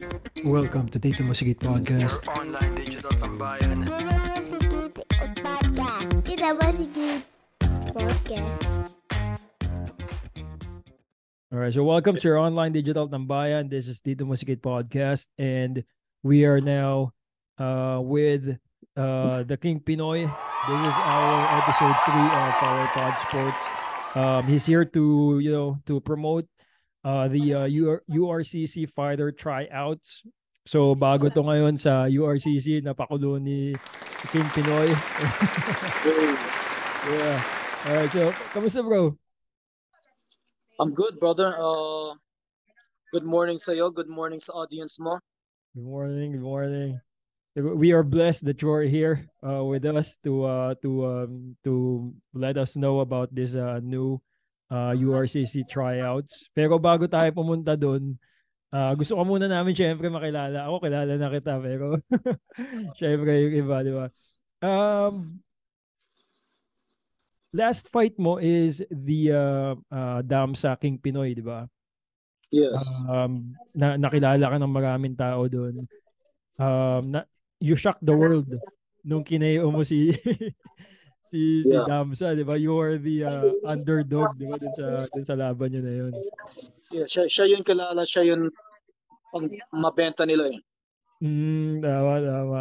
Welcome to Dito Masigit Podcast. Your online digital tambayan. Papa, kita ba podcast? Alright, so welcome to your online digital tambayan. This is Dito Masigit Podcast and we are now uh, with uh, the King Pinoy. This is our episode 3 of our Pod Sports. Um, he's here to, you know, to promote uh, the uh, UR- URCC fighter tryouts. So bago to ngayon sa URCC, napakulo ni King Pinoy. yeah. Alright, so kamusta bro? I'm good, brother. Uh, good morning sa iyo. Good morning sa audience mo. Good morning. Good morning. We are blessed that you are here uh, with us to uh, to um, to let us know about this uh, new uh, URCC tryouts. Pero bago tayo pumunta doon, uh, gusto ko muna namin syempre makilala. Ako kilala na kita pero syempre yung iba, di ba? Um, last fight mo is the uh, uh, Dam sa King Pinoy, di ba? Yes. um, na nakilala ka ng maraming tao doon. Um, na, you shocked the world nung kineo mo si si si Yeah. Damsa, 'di ba? You are the uh, underdog, 'di ba? Dun sa dun sa laban niyo na 'yon. Yeah, siya, siya yung kilala, siya yung pang mabenta nila eh. Mm, tama, tama.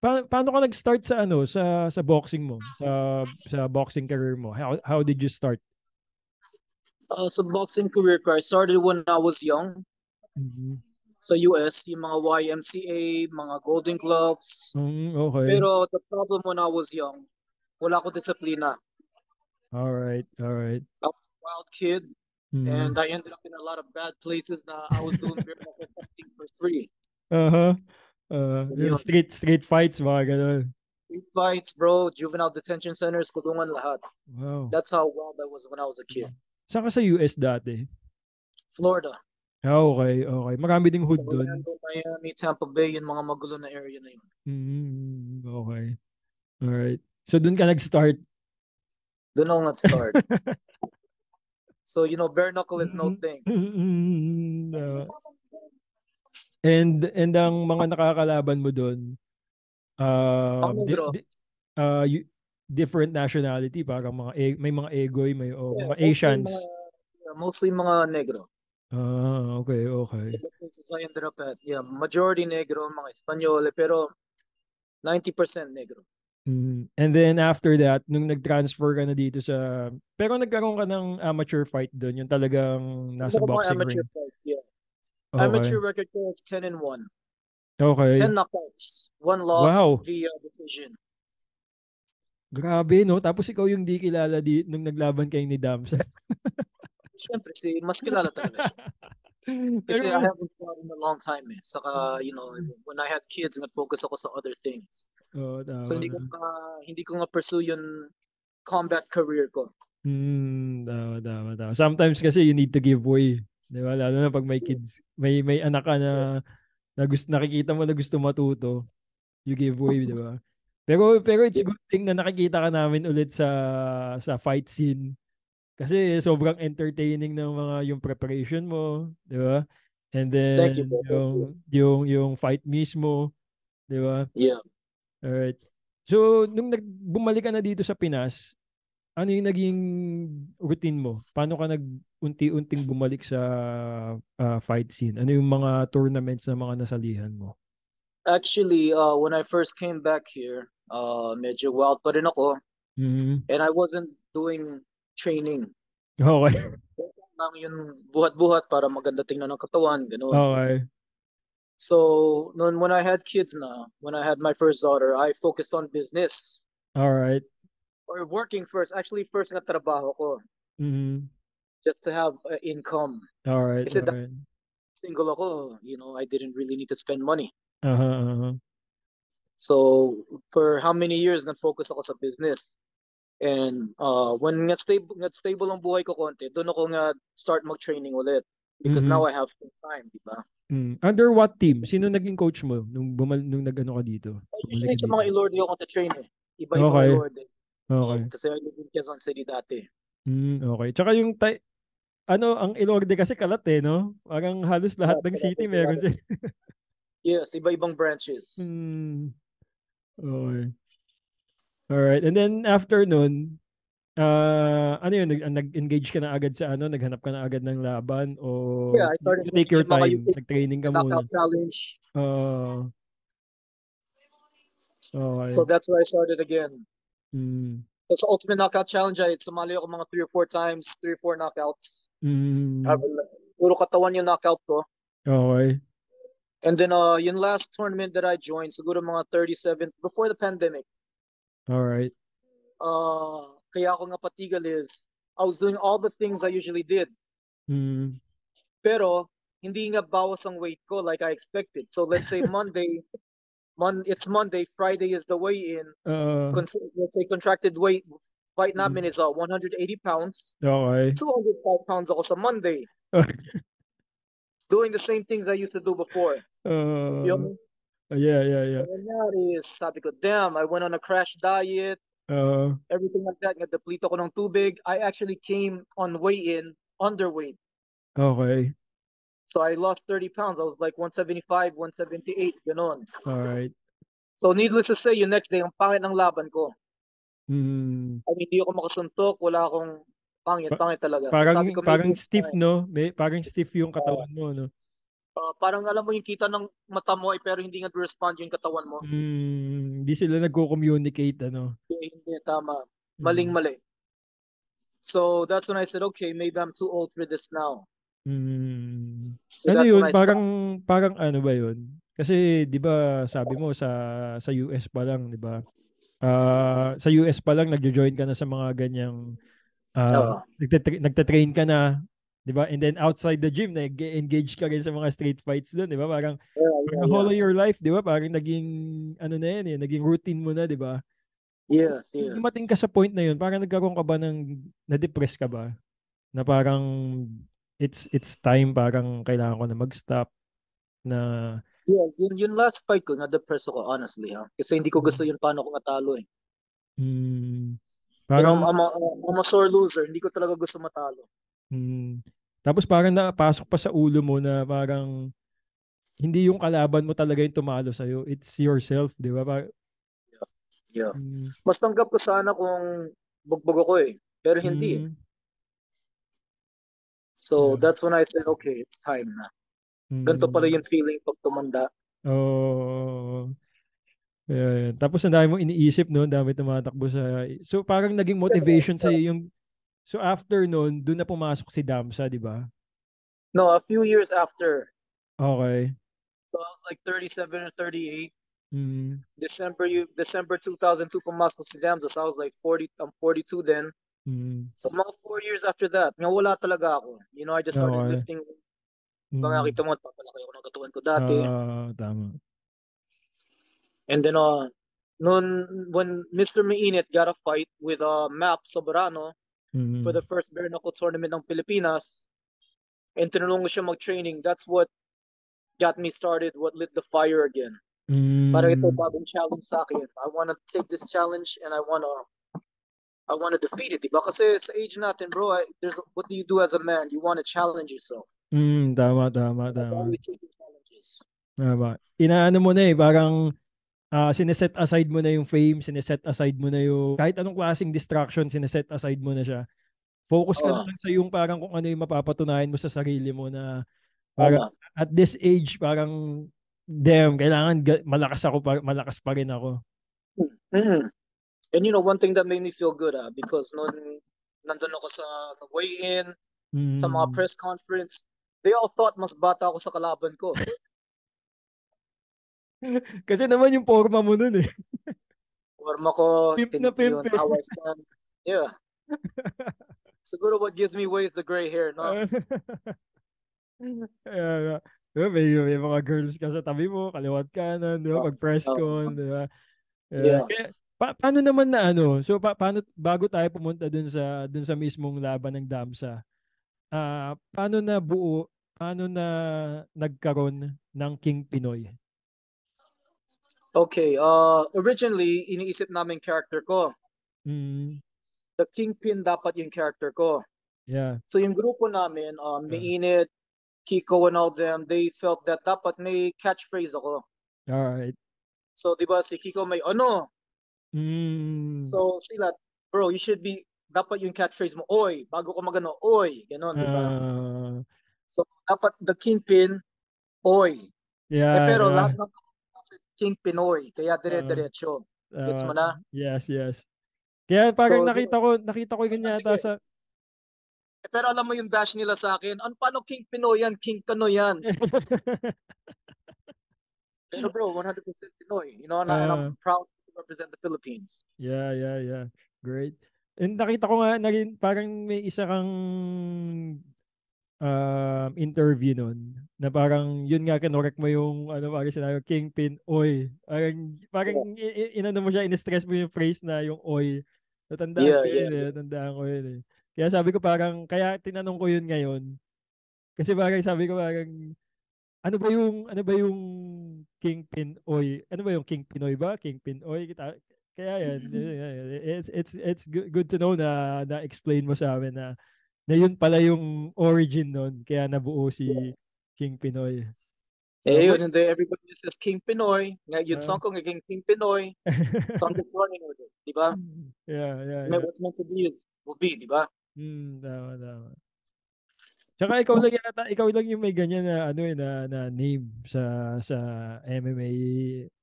Pa- paano ka nag-start sa ano sa sa boxing mo? Sa sa boxing career mo? How how did you start? Uh, sa boxing career ko, I started when I was young Mhm. sa US, yung mga YMCA, mga Golden Gloves. Mm, okay. Pero the problem when I was young, wala ko disiplina. all right, all right. I was a wild kid Mhm. and I ended up in a lot of bad places na I was doing knuckle fighting for free. Uh-huh. Uh, yung Yun. street street fights mga ganun. Street fights, bro, juvenile detention centers, kulungan lahat. Wow. That's how wild I was when I was a kid. Saan ka sa US dati? Florida. Ah, okay, okay. Marami ding hood doon. Miami, Tampa Bay, yung mga magulo na area na yun. Mm, okay. Alright. So doon ka nag-start. Doon ako nag-start. so, you know, bare knuckle is no thing. No. and and ang mga nakakalaban mo doon uh, Ang negro. uh, you- different nationality parang mga e- may mga Egoy may o Yeah, mga mostly Asians. Mga, yeah, mostly mga negro. Ah, okay, okay. Yeah, majority negro, mga Espanyol, eh, pero 90% negro. Mm. And then after that, nung nag-transfer ka na dito sa pero nagkaroon ka ng amateur fight doon, yung talagang nasa boxing amateur ring. fight? Yeah. Okay. Amateur record ko is 10 and 1. Okay. 10 knockouts. One loss Wow. via decision. Grabe, no? Tapos ikaw yung di kilala di, nung naglaban kayo ni Damsa. Siyempre, si, mas kilala talaga siya. Kasi I Pero, haven't fought in a long time eh. Saka, you know, when I had kids, nag-focus ako sa other things. Oh, tama. So hindi ko nga hindi ko nga pursue yung combat career ko. Hmm, tama, tama, tama. Sometimes kasi you need to give way. Di ba? Lalo na pag may kids, may may anak ka na, na gusto, nakikita mo na gusto matuto, you give way, di ba? Pero pero it's good thing na nakikita ka namin ulit sa sa fight scene. Kasi sobrang entertaining ng mga yung preparation mo, di ba? And then Thank you, bro. Yung yung yung fight mismo, di ba? Yeah. Alright. So, nung nag bumalik ka na dito sa Pinas, ano yung naging routine mo? Paano ka nag-unti-unting bumalik sa ah, fight scene? Ano yung mga tournaments na mga nasalihan mo? Actually, uh, when I first came back here, uh, medyo wild pa rin ako Mhm. and I wasn't doing training. Okay. Lang yun buhat-buhat para maganda tingnan ng katawan, ganun. Okay. So, when I had kids now, when I had my first daughter, I focused on business Alright. or working first. Actually, first nga trabaho ko Mhm. just to have uh, income. Alright. Kasi da- Alright. Single ako, you know, I didn't really need to spend money. Aha, aha. So for how many years nag-focus ako sa business. And uh, when nga stable, nga stable ang buhay ko konti, doon ako nga start mag-training ulit. Because Mhm. now I have full time, di ba? Mm. Under what team? Sino naging coach mo nung bumal nung nag-ano ka dito? Usually sa mga dito? Ilordi ako na-train eh. Iba yung Okay. mga Ilordi. Okay. Kasi I live in Quezon City dati. Mm, okay. Tsaka yung tay- ano, ang Ilorde kasi kalat eh, no? Parang halos lahat ng city meron siya. Yes, iba-ibang branches. Hmm. Okay. Alright. And then after nun, ah ano yun, nag, nag-engage ka na agad sa ano, naghanap ka na agad ng laban o Yeah, I started you take your time, nag-training ka muna. knockout challenge. Ah. okay. So that's where I started again. Hmm. So sa Ultimate Knockout Challenge, ay sumali ako mga three or four times, three or four knockouts. Uh, puro katawan yung knockout ko. Okay. And then uh, yung last tournament that I joined, siguro mga 37, before the pandemic, Alright. uh, kaya ako nga patigal is, I was doing all the things I usually did. Hmm. Pero, hindi nga bawas ang weight ko like I expected. So let's say Monday, Mon it's Monday, Friday is the weigh-in. Uh, Con- let's say contracted weight, fight Mm. namin is uh, 180 pounds. okay. 205 pounds also Monday. Doing the same things I used to do before. Uh, Yung yeah, yeah, yeah. nangyari is, sabi ko, damn, I went on a crash diet, Uh, everything like that. Nga-deplete ako ng tubig. I actually came on weigh-in underweight. okay. So I lost 30 pounds. I was like 175, 178, ganon. Alright. So needless to say, yung next day, ang pangit ng laban ko. I mean, hindi ako makasuntok, wala akong pangit, Pa- pangit talaga. So Parang sabi ko, parang stiff no? May parang stiff yung katawan mo no. Uh, parang alam mo yung kita ng mata mo, eh, pero hindi nga respond yung katawan mo. Hmm, hindi sila nagko-communicate ano. Hindi, hindi, tama. Hmm. Maling-mali. So that's when I said, okay, maybe I'm too old for this now. Hmm. So Ano yun? when I Parang parang ano ba yun? Kasi 'di ba sabi mo sa sa US pa lang, 'di ba? Ah, sa US pa lang nagjo-join ka na sa mga ganyang ah nagte- nagte-train ka na, 'di ba? And then outside the gym, nag-engage ka rin sa mga street fights doon, 'di ba? Parang Yeah, yeah, whole yeah. of your life, 'di ba? Parang naging ano na 'yan eh, naging routine mo na, 'di ba? Yes, yes. Dumating ka sa point na 'yun, parang nagkaroon ka ba ng na-depress ka ba? Na parang it's it's time parang kailangan ko na mag-stop na Yeah, yun, yun last fight ko, na-depress ako, honestly, ha? Kasi hindi ko gusto yun paano ko natalo, eh. mm, You know, parang I'm a, I'm a sore loser. Hindi ko talaga gusto matalo. Mm, tapos parang napasok pa sa ulo mo na parang hindi yung kalaban mo talaga yung tumalo sa It's yourself, 'di ba? Par- Yeah. mm, Mas tanggap ko sana kung bugbog ako, eh. Pero hindi, eh. mm, So, Yeah. that's when I said, okay, it's time na. Ganito mm. pala yung feeling pag tumanda. Oo. Yeah, yeah. Tapos ang dami mong iniisip no, ang dami tumatakbo sa So parang naging motivation sa yung So after noon, doon na pumasok si Damsa, di ba? No, a few years after. Okay. So, I was like 37 or 38. Mm. December you December 2002 pumasok si Damsa. So, I was like 40, I'm 42 then. Mm. So, mga four years after that, nga wala talaga ako. You know, I just started Okay. lifting. Mm. Mga nakita mo, papalaki ako ng katawan ko dati. Ah, tama. And then, uh, noon, when Mr. Mainit got a fight with uh, Map Soberano Mm. for the first bare knuckle tournament ng Pilipinas, and tinulungan siya mag-training, that's what got me started, what lit the fire again. Mm. Parang ito bagong challenge sa akin. I want to take this challenge and I want to I want to defeat it, 'di ba? Kasi sa age natin, bro, I, there's what do you do as a man? You want to challenge yourself. Mm, tama, tama, tama. Tama. Inaano mo na eh, parang ah sineset aside mo na yung fame, sineset aside mo na yung kahit anong klaseng distraction, sineset aside mo na siya. Focus ka na Oo. lang sa yung parang kung ano yung mapapatunayan mo sa sarili mo na parang Tama. at this age, parang damn, kailangan ga- malakas ako, pa, malakas pa rin ako. Mm. And you know, one thing that made me feel good, ah, because noon nandun ako sa weigh-in, sa mga Mm. press conference, they all thought mas bata ako sa kalaban ko. Kasi naman yung forma mo nun eh. Forma ko, Pimp na pimp yun, I stand. Yeah. Siguro what gives me away is the gray hair, no? Nga. Diba, may, may mga girls ka sa tabi mo, kaliwat kanan, di ba? Pag press Oo. con, di ba? Yeah. Yeah. Kaya, pa- paano naman na ano? So, pa- paano, bago tayo pumunta dun sa, dun sa mismong laban ng Damsa, ah paano na buo, paano na nagkaroon ng King Pinoy? Okay, uh, originally, iniisip namin character ko. Mm, The Kingpin dapat yung character ko. yeah. So yung grupo namin, um, Yeah. Mainit, Kiko and all them, they felt that dapat may catchphrase ako. All right. So, di ba, si Kiko may ano. Mm. So, sila, bro, you should be, dapat yung catchphrase mo, oy, bago ko magano, oy, ganon, di ba? Ah, So, dapat the kingpin, oy. yeah. eh, pero yeah. lahat ng kingpin, oy. Kaya dire-diretso. Gets mo Ah, na? Yes, yes. Kaya parang So, nakita ko, nakita ko yun yata Sige. sa Eh, pero alam mo yung bash nila sa akin, ano, paano King Pinoy yan? King Kanoy yan. Pero bro, 100% Pinoy. You know, and, I- and I'm proud to represent the Philippines. Yeah, yeah, yeah. Great. And nakita ko nga naging parang may isa kang um, interview nun na parang yun nga kinorek mo yung ano parang sinabi kingpin oy. Parang parang i- inano mo siya in-stress mo yung phrase na yung oy. Natandaan Yeah, ko yun yeah, eh. Natandaan ko yun eh. Kaya sabi ko parang kaya tinanong ko yun ngayon. Kasi parang sabi ko parang ano ba yung ano ba yung Kingpin Oy? Ano ba yung King Pinoy ba? Kingpin Oy? Kita- Kaya yan, it's it's it's good, good to know na na explain mo sa amin na na yun pala yung origin nun kaya nabuo si King Pinoy. Eh, yun, and everybody says King Pinoy. Nga, yun Ah. song ko naging King Pinoy. So I'm just running with it. Di ba? yeah, yeah, May yeah. What's meant to be is will be, di ba? Mm, tama, tama. Tsaka ikaw lang yata, ikaw lang yung may ganyan na ano eh, na, na name sa sa MMA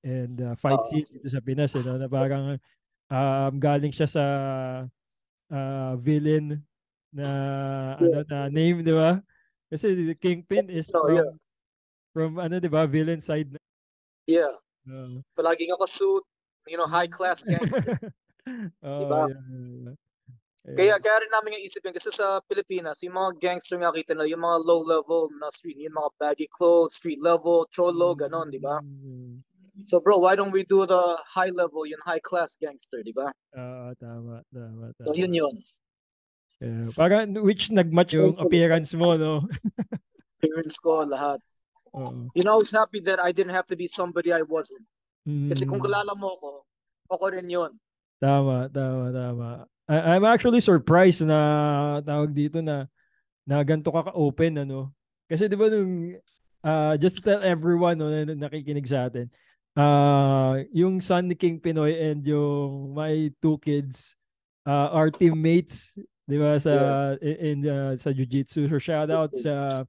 and uh, fight Oo. scene dito sa Pinas eh, no? na parang um, galing siya sa uh, villain na ano na name, di ba? Kasi the Kingpin is Oh, from yeah. from ano, di ba, villain side. na- Yeah. Uh, Palaging ako suit, you know, high class gangster. oh, Diba? yeah, yeah, yeah. Kaya, kaya rin namin yung isipin kasi sa Pilipinas, yung mga gangster nga kita na, yung mga low level na street, yung mga baggy clothes, street level, cholo, ganon, di ba? Mm, So bro, why don't we do the high level, yung high class gangster, di ba? Oo, tama, tama, tama. So yun yun. Yeah, parang which nagmatch yung appearance mo, no? Parents ko, lahat. Oo. You know, I was happy that I didn't have to be somebody I wasn't. Kasi kung Mm, kilala mo ako, ako rin yun. tama, tama, tama. I, I'm actually surprised na tawag dito na na ganito ka ka-open ano. Kasi 'di ba nung uh, just to tell everyone no, na, na nakikinig sa atin. Uh, yung son ni King Pinoy and yung my two kids uh, are teammates 'di ba sa in, in, uh, sa jiu-jitsu. So shout out sa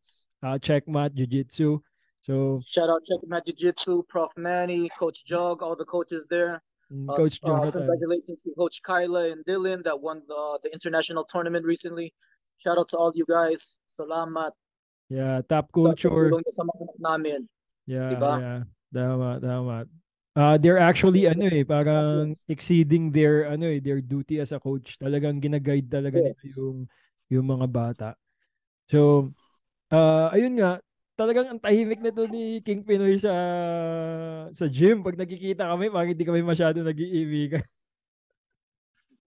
uh, Checkmat Jiu-Jitsu. So Shout out Checkmat Jiu-Jitsu, Prof. Manny, Coach Jog, all the coaches there. mm, Uh, Coach uh, congratulations to Coach Kyla and Dylan that won the, the international tournament recently. Shout out to all you guys. Salamat. Yeah, top culture. sa namin. Yeah, Diba? yeah. Tama, tama. Uh, they're actually ano eh, parang exceeding their ano eh, their duty as a coach. Talagang gina-guide talaga nila yung yung mga bata. So, uh, ayun nga, talagang ang tahimik na to ni King Pinoy sa sa gym. Pag nakikita kami, parang hindi kami masyado nag-iibigan.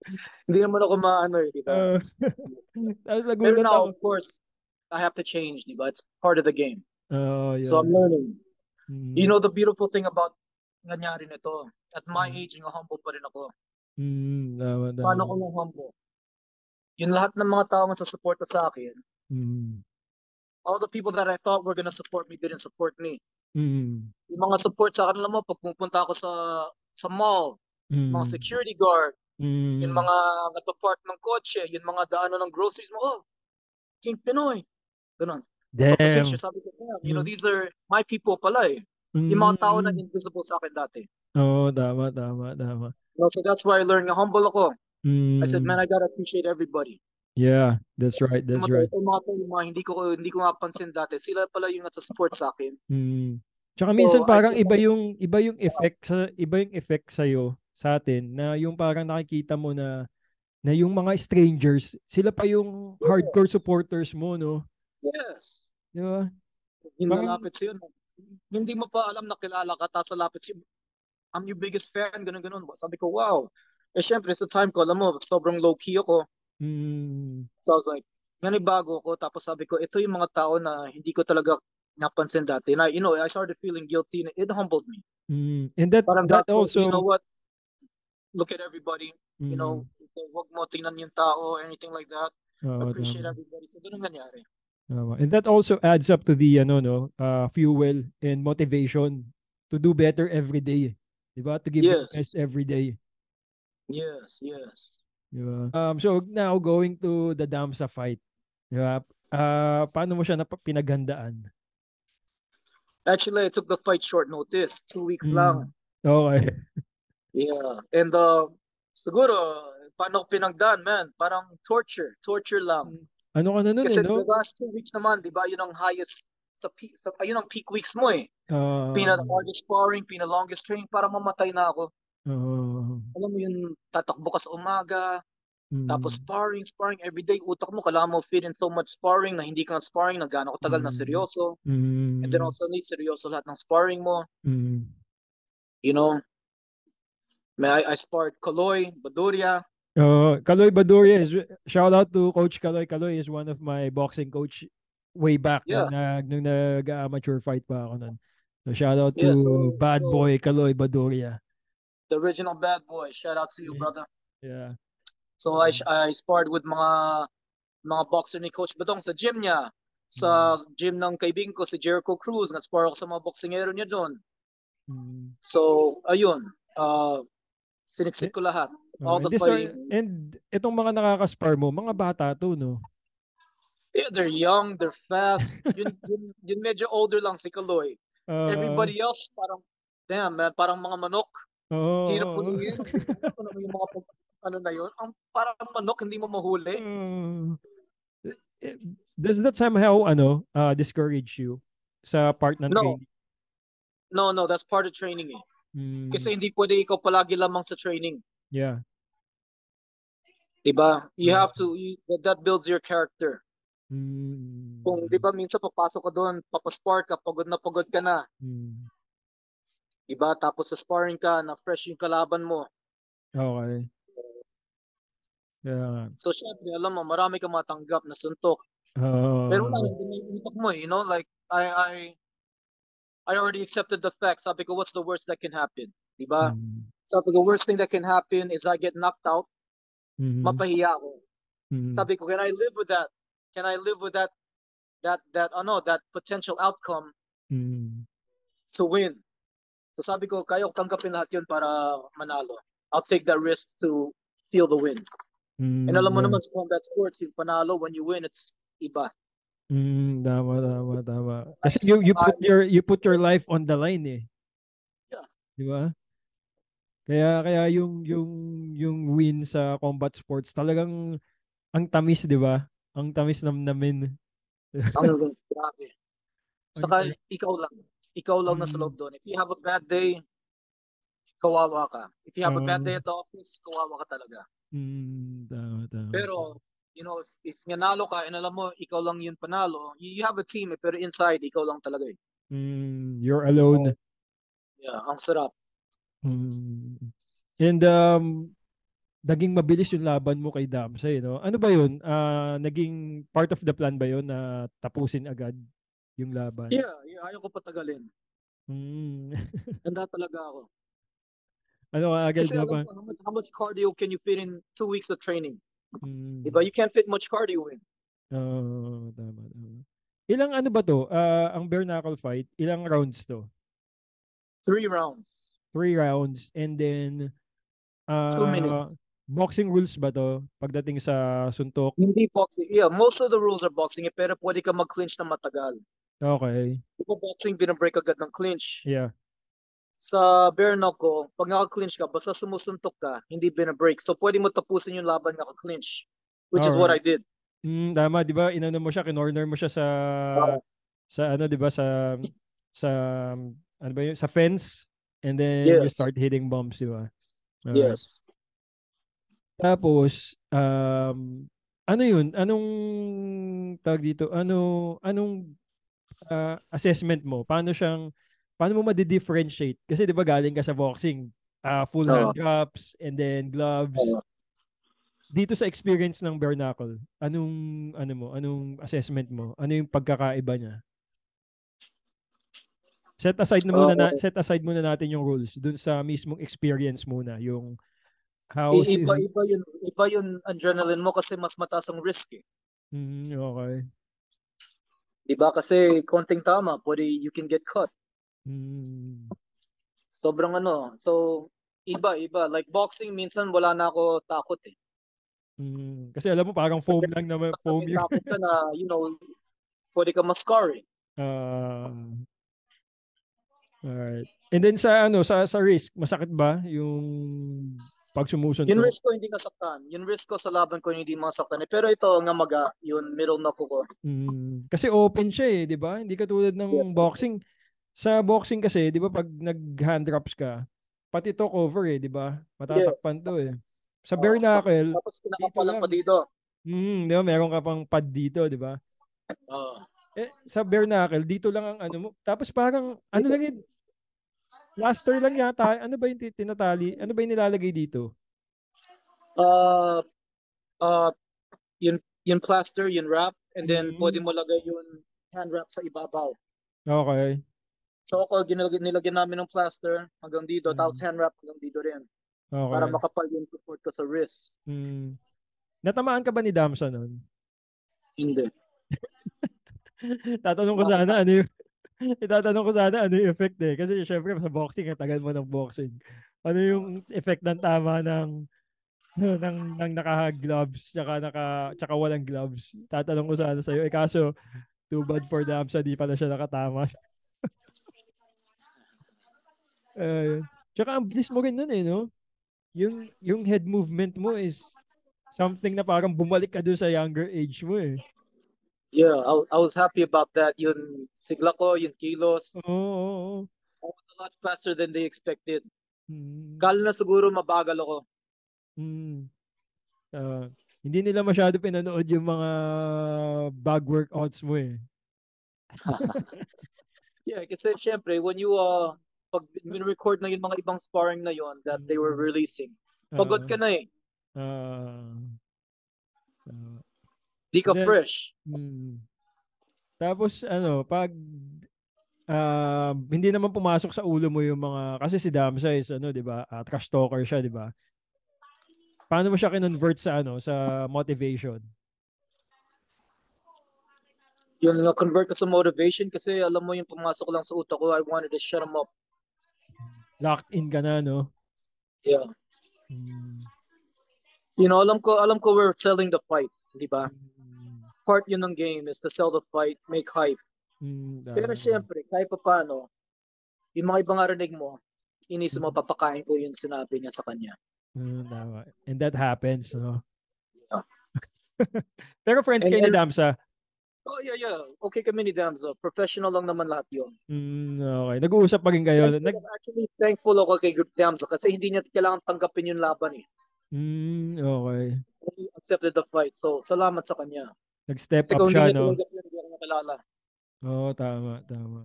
Hindi naman ako maano eh, di ba? Uh, tapos Pero nagulat now, ako. of course, I have to change, di ba? It's part of the game. Oh, So I'm yeah. learning. Mm, You know the beautiful thing about nangyari nito, at my Mm. age, yung humble pa rin ako. mm, tama, tama. Paano ko nang humble? Yung lahat ng mga tao sa support sa akin, Mm, all the people that I thought were gonna support me didn't support me. mm, Yung mga support sa kanila mo, pag pupunta ako sa sa mall, mm, mga security guard, mm, yung mga nagpa-park ng kotse, yung mga daanan ng groceries mo, oh, King Pinoy. Ganun. Damn. Pagpa-picture, sabi ko, "Damn, you know, Mm. these are my people pala eh. Yung mga tao na Mm. invisible sa akin dati. Oo, tama, tama, tama. No, so that's why I learned nga humble ako. I said, Mm, man, I gotta appreciate everybody. yeah, that's right, that's mga, right. yung mga, tao, mga hindi ko hindi ko mapansin dati, sila pala yung nasa support sa akin. Mm. Tsaka So, minsan I parang think- iba yung iba yung effect sa iba yung effect sa sa atin na yung parang nakikita mo na na yung mga strangers, sila pa yung hardcore supporters mo, no? Yes. Di ba? Yung Parang- lalapit sa'yo. Hindi mo pa alam na kilala ka, tapos lalapit sa'yo. I'm your biggest fan, ganun ganun. Sabi ko, wow. Eh syempre, sa time ko, alam mo, sobrang low-key ako. Mm, So I was like, yan ay bago ko. Tapos sabi ko, ito yung mga tao na hindi ko talaga napansin dati. Na, you know, I started feeling guilty. and It humbled me. mm. And that Parang that that also you know what? Look at everybody. You mm, know, huwag mo tingnan yung tao or anything like that. oo, Appreciate tama. everybody. So, ganun nangyari. And that also adds up to the ano no, uh, fuel and motivation to do better every day. 'Di ba? To give Yes. best every day. Yes, yes. ba? Um so now going to the Damsa fight. ba? Ah, paano mo siya nap- pinaghandaan? Actually, I took the fight short notice. Two weeks Mm. lang. Okay. Yeah. And uh, siguro, paano pinagdaan, man? Parang torture. Torture lang. Ano ka na nun Kasi eh, no? the last two weeks naman, di ba, yun ang highest sa sa, ayun ang peak weeks mo eh. Ah, Pina-hardest sparring, pina-longest training, para mamatay na ako. ah, Alam mo yun, tatakbo ka sa umaga, mm, tapos sparring, sparring everyday. Utak mo, kailangan mo fit in so much sparring na hindi ka sparring, na gaano katagal na Mm. seryoso. mm, And then also, ni seryoso lahat ng sparring mo. mm. You know, may I, I sparred Kaloy, Baduria. Uh, Kaloy Baduria is shout out to Coach Kaloy. Kaloy is one of my boxing coach way back Yeah. nag nung nag-amateur fight pa ako nun. So shout out Yeah, to so- bad so- boy Kaloy Baduria. the original bad boy. Shout out to you, Yeah. brother. Yeah. So I I sparred with mga mga boxer ni Coach Badong sa gym niya. Sa gym ng kaibigan ko si Jericho Cruz, nag-spar ako sa mga boxingero niya doon. Mm. So ayun, uh, siniksik ko lahat. All the These are- and itong mga nakakaspar mo, mga bata to, no? Yeah, they're young, they're fast. yun, yun, yun medyo older lang si Kaloy. Uh, Everybody else parang damn man, parang mga manok. oo, Hirap oo. puluhin. Ano mo yung mga ano na yun? Ang parang manok hindi mo mahuli. Uh, does that somehow ano uh, discourage you sa part ng No. training? No, no, that's part of training eh. Mm, Kasi hindi pwede ikaw palagi lamang sa training. Yeah. 'Di ba? You Yeah. have to you, that, that builds your character. Mm, Kung 'di ba minsan papasok ka doon, papaspar ka, pagod na pagod ka na, mm, 'di ba? Tapos sa sparring ka, na fresh yung kalaban mo. okay. Yeah. So syempre, alam mo, marami kang matanggap na suntok. Uh, Pero wala yung utak mo, eh, you know, like I I I already accepted the fact. Sabi ko, what's the worst that can happen? 'Di ba? mm, Sabi ko, worst thing that can happen is I get knocked out, mhm, mapahiya ako. mhm, Sabi ko, can I live with that? Can I live with that that that ano, that potential outcome mhm. to win? So sabi ko, kaya ko tanggapin lahat yun para manalo. I'll take that risk to feel the win. And alam mo yeah. naman sa combat sports, yung panalo, when you win, it's iba. Mm, tama, tama, tama. Kasi you you put your you put your life on the line eh. Yeah. Di ba? Kaya kaya yung yung yung win sa combat sports talagang ang tamis, di ba? Ang tamis namnamin. Ang grabe. Saka ikaw lang. Ikaw lang na sa Mm. loob doon. If you have a bad day, kawawa ka. If you have a bad day at the office, kawawa ka talaga. Mm, tama, tama. Pero, you know, if, if nanalo ka, and alam mo, ikaw lang yung panalo, you, you have a team eh, pero inside, ikaw lang talaga eh. Mm, you're alone. Yeah, ang sarap. Mm. And um naging mabilis yung laban mo kay Damsay, no? Ano ba 'yun? Ah, naging part of the plan ba 'yun na tapusin agad yung laban? Yeah, yeah ayaw ko patagalin. Mm. Handa talaga ako. ano agad Kasi na ba? how much, how much cardio can you fit in two weeks of training? Mm. Diba? You can't fit much cardio in. Oo, tama, tama. Ilang ano ba to? Ah, ang bare knuckle fight, ilang rounds to? Three rounds. Three rounds and then ah Two minutes. boxing rules ba to pagdating sa suntok? Hindi boxing. Yeah, most of the rules are boxing eh, pero pwede ka mag-clinch na matagal. Okay. Diba boxing, binabreak agad ng clinch. Yeah. Sa bare knuckle, pag naka-clinch ka, basta sumusuntok ka, hindi binabreak. So pwede mo tapusin yung laban naka-clinch. Which is what I did. Mm, tama, 'di ba? Inano mo siya, kinorner mo siya sa sa ano, 'di ba, sa sa ano ba 'yun, sa fence and then you Yes. start hitting bombs, 'di ba? Alright. Yes. Tapos um ano 'yun? Anong tawag dito? Ano anong ah, assessment mo? Paano siyang paano mo ma-differentiate? Kasi 'di ba galing ka sa boxing, ah, full Oo. hand drops and then gloves. Oo. dito sa experience ng bare knuckle, anong ano mo, anong assessment mo? Ano yung pagkakaiba niya? Set aside na muna na, Oo. set aside muna natin yung rules dun sa mismong experience muna, yung how I- si- Iba, iba yun, iba yun adrenaline mo kasi mas mataas ang risk eh. Mm, okay. Di ba? Kasi konting tama, pwede you can get cut. Mm. Sobrang ano. So, iba, iba. Like boxing, minsan wala na ako takot eh. Mm. Kasi alam mo, parang foam lang naman. Foam takot ka na, you know, pwede ka ma-scar eh. Ah. Alright. And then sa ano, sa sa risk, masakit ba yung pag sumusunod? Yung risk ko hindi nasaktan. Yung risk ko sa laban ko hindi masaktan eh. Pero ito nga maga, yung middle knuckle ko. Mm. Kasi open siya eh, 'di ba? Hindi katulad ng boxing. Sa boxing kasi, 'di ba, pag nag-hand drops ka, pati to cover eh, 'di ba? Matatakpan to eh. Sa bare knuckle, Tapos kinakapalan pa dito. mm, 'di ba, meron ka pang pad dito, 'di ba? Oo. Eh, sa bare knuckle, dito lang ang ano mo. Tapos parang, ano lang yun, plaster lang yata. Ano ba yung ti- tinatali? Ano ba yung nilalagay dito? Uh, uh, yung, yung plaster, yung wrap, and then Mhm. pwede mo lagay yung hand wrap sa ibabaw. Okay. So ako, ginilagyan, nilagyan namin ng plaster hanggang dito, Mhm. tapos hand wrap hanggang dito rin. Para Okay. makapal yung support ko sa wrist. Mm. Natamaan ka ba ni Damsa nun? Hindi. Tatanong ko sana ano yung Itatanong ko sana ano yung effect eh. Kasi syempre sa boxing, ang tagal mo ng boxing. Ano yung effect ng tama ng ng, ng naka-gloves tsaka, naka, tsaka walang gloves. Tatanong ko sana sa'yo. Eh kaso, too bad for Damsa, di pala siya nakatama. Ayun. tsaka ang bilis mo rin nun eh, no? Yung, yung head movement mo is something na parang bumalik ka doon sa younger age mo eh. Yeah, I, I was happy about that. Yung sigla ko, yung kilos, Oo, oo, oo. I was a lot faster than they expected. Hmm. Kala na siguro mabagal ako. Mm. Ah, hindi nila masyado pinanood yung mga bag workouts mo eh. Yeah, kasi syempre, when you, uh, pag record na yung mga ibang sparring na yon that they were releasing, pagod ka na eh. Ah. Ah. Di ka Then- fresh. Mm. Tapos ano, pag ah, hindi naman pumasok sa ulo mo yung mga kasi si Damsa is ano, 'di ba? ah, trash talker siya, 'di ba? Paano mo siya kinonvert sa ano, sa motivation? Yung na-convert ko sa motivation kasi alam mo yung pumasok lang sa utak ko, I wanted to shut them up. Locked in ka na, no? Yeah. Mm. You know, alam ko, alam ko we're selling the fight, di ba? Mm. Part yun ng game is to sell the fight, make hype. Mm, Pero syempre, kahit pa paano, yung mga ibang arinig mo, inisip mo, papakain ko yung sinabi niya sa kanya. Mm, tama. And that happens, no? Yeah. Pero friends kayo ni Damsa. Oh, yeah, yeah. Okay kami ni Damso. Professional lang naman lahat yun. Mm, okay. Nag-uusap pa rin kayo. Nag, actually thankful ako kay Group Damso kasi hindi niya kailangan tanggapin yung laban eh. mm, okay. He accepted the fight. So, salamat sa kanya. Nag-step Kasi up siya, no? yun, hindi ako nakilala. Oo, tama, tama.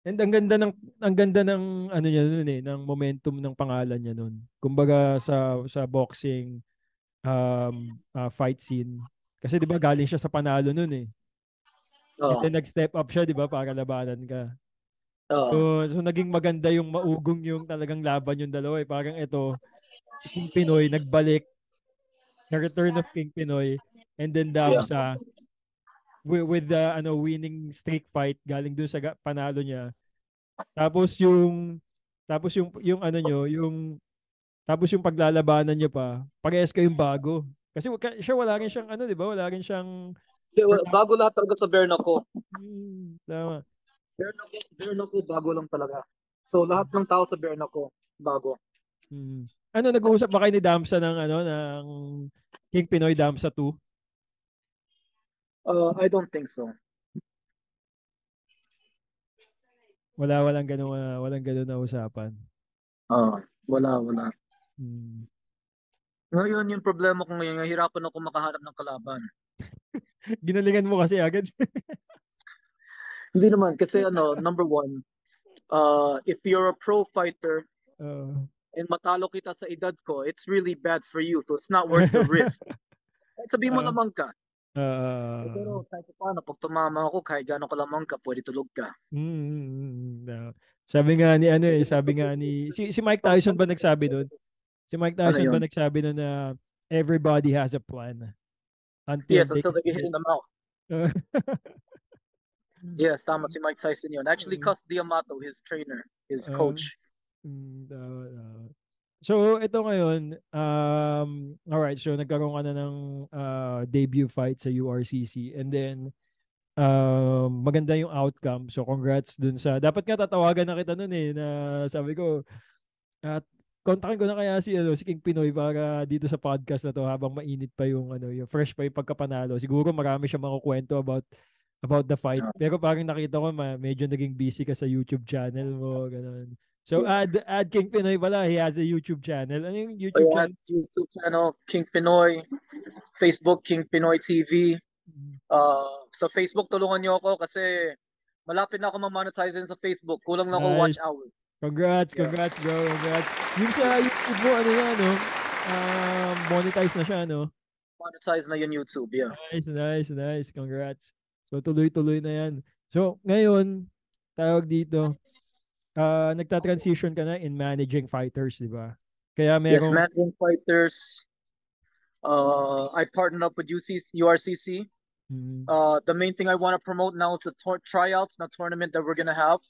And ang ganda ng ang ganda ng ano niya noon eh, ng momentum ng pangalan niya noon. Kumbaga sa sa boxing um ah, fight scene. Kasi 'di ba galing siya sa panalo noon eh. And Oo. then nag-step up siya 'di ba para labanan ka. Oo. So, so naging maganda yung maugong yung talagang laban yung dalawa eh. Parang ito, si King Pinoy nagbalik, the return of King Pinoy, and then Damsa with, with the ano winning streak fight galing dun sa panalo niya. Tapos yung tapos yung yung ano nyo, yung tapos yung paglalabanan niyo pa, parehas kayong bago. Kasi siya wala rin siyang ano, 'di ba? Wala rin siyang Bago lahat talaga sa knuckle. hmm, tama. Bare knuckle, bago lang talaga. So, lahat ng tao sa knuckle, bago. Hmm. Ano nag-uusap ba kayo ni Damsa ng ano ng King Pinoy Damsa 2? Uh, I don't think so. Wala walang ganun uh, walang ganun na usapan. Ah, wala, wala. Hmm. Ngayon, yung problema ko ngayon, nahihirapan ako makahanap ng kalaban. Ginalingan mo kasi agad. Hindi naman, kasi ano, number one, uh, if you're a pro fighter Oo. and matalo kita sa edad ko, it's really bad for you. So it's not worth the risk. Kahit sabihin mo Ah. lamang ka. Ah, Eh, pero kahit pa paano, pag tumama ako, kahit gano'n ka lamang ka, pwede tulog ka. mm, mm, mm, mm, no. Sabi nga ni ano eh, sabi nga ni si, si Mike Tyson ba nagsabi doon? Si Mike Tyson Ano ba nagsabi doon na everybody has a plan until Yes, they until they get hit in the mouth. Yes, tama si Mike Tyson yun. Actually, Mm. Cus D'Amato, his trainer, his Ah. coach. Mm, tama, tama. So, ito ngayon, um, alright, so nagkaroon ka na ng uh, debut fight sa URCC and then um, maganda yung outcome. So, congrats dun sa, dapat nga tatawagan na kita nun eh, na sabi ko, at kontakin ko na kaya si, ano, si King Pinoy para dito sa podcast na to habang mainit pa yung, ano, yung fresh pa yung pagkapanalo. Siguro marami siya makukwento about about the fight. Pero parang nakita ko, ma, medyo naging busy ka sa YouTube channel mo, ganun. So, add, add King Pinoy pala. He has a YouTube channel. Ano yung YouTube channel? YouTube channel, King Pinoy, Facebook, King Pinoy TV. Uh, sa Facebook, tulungan niyo ako kasi malapit na ako ma-monetize din sa Facebook. Kulang lang ako watch Nice. hours. Congrats, Yeah. congrats, bro. Congrats. Yung sa YouTube mo, ano na, no? Um, monetize na siya, no? Monetize na yun YouTube, yeah. Nice, nice, nice. Congrats. So, tuloy-tuloy na yan. So, ngayon, tawag dito, ah nagta-transition ka na in managing fighters, di ba? Kaya Yes, merong, Mandarin Fighters. Uh, I partnered up with UC, URCC. Mm, Uh, the main thing I want to promote now is the tor- tryouts, na tournament that we're gonna have.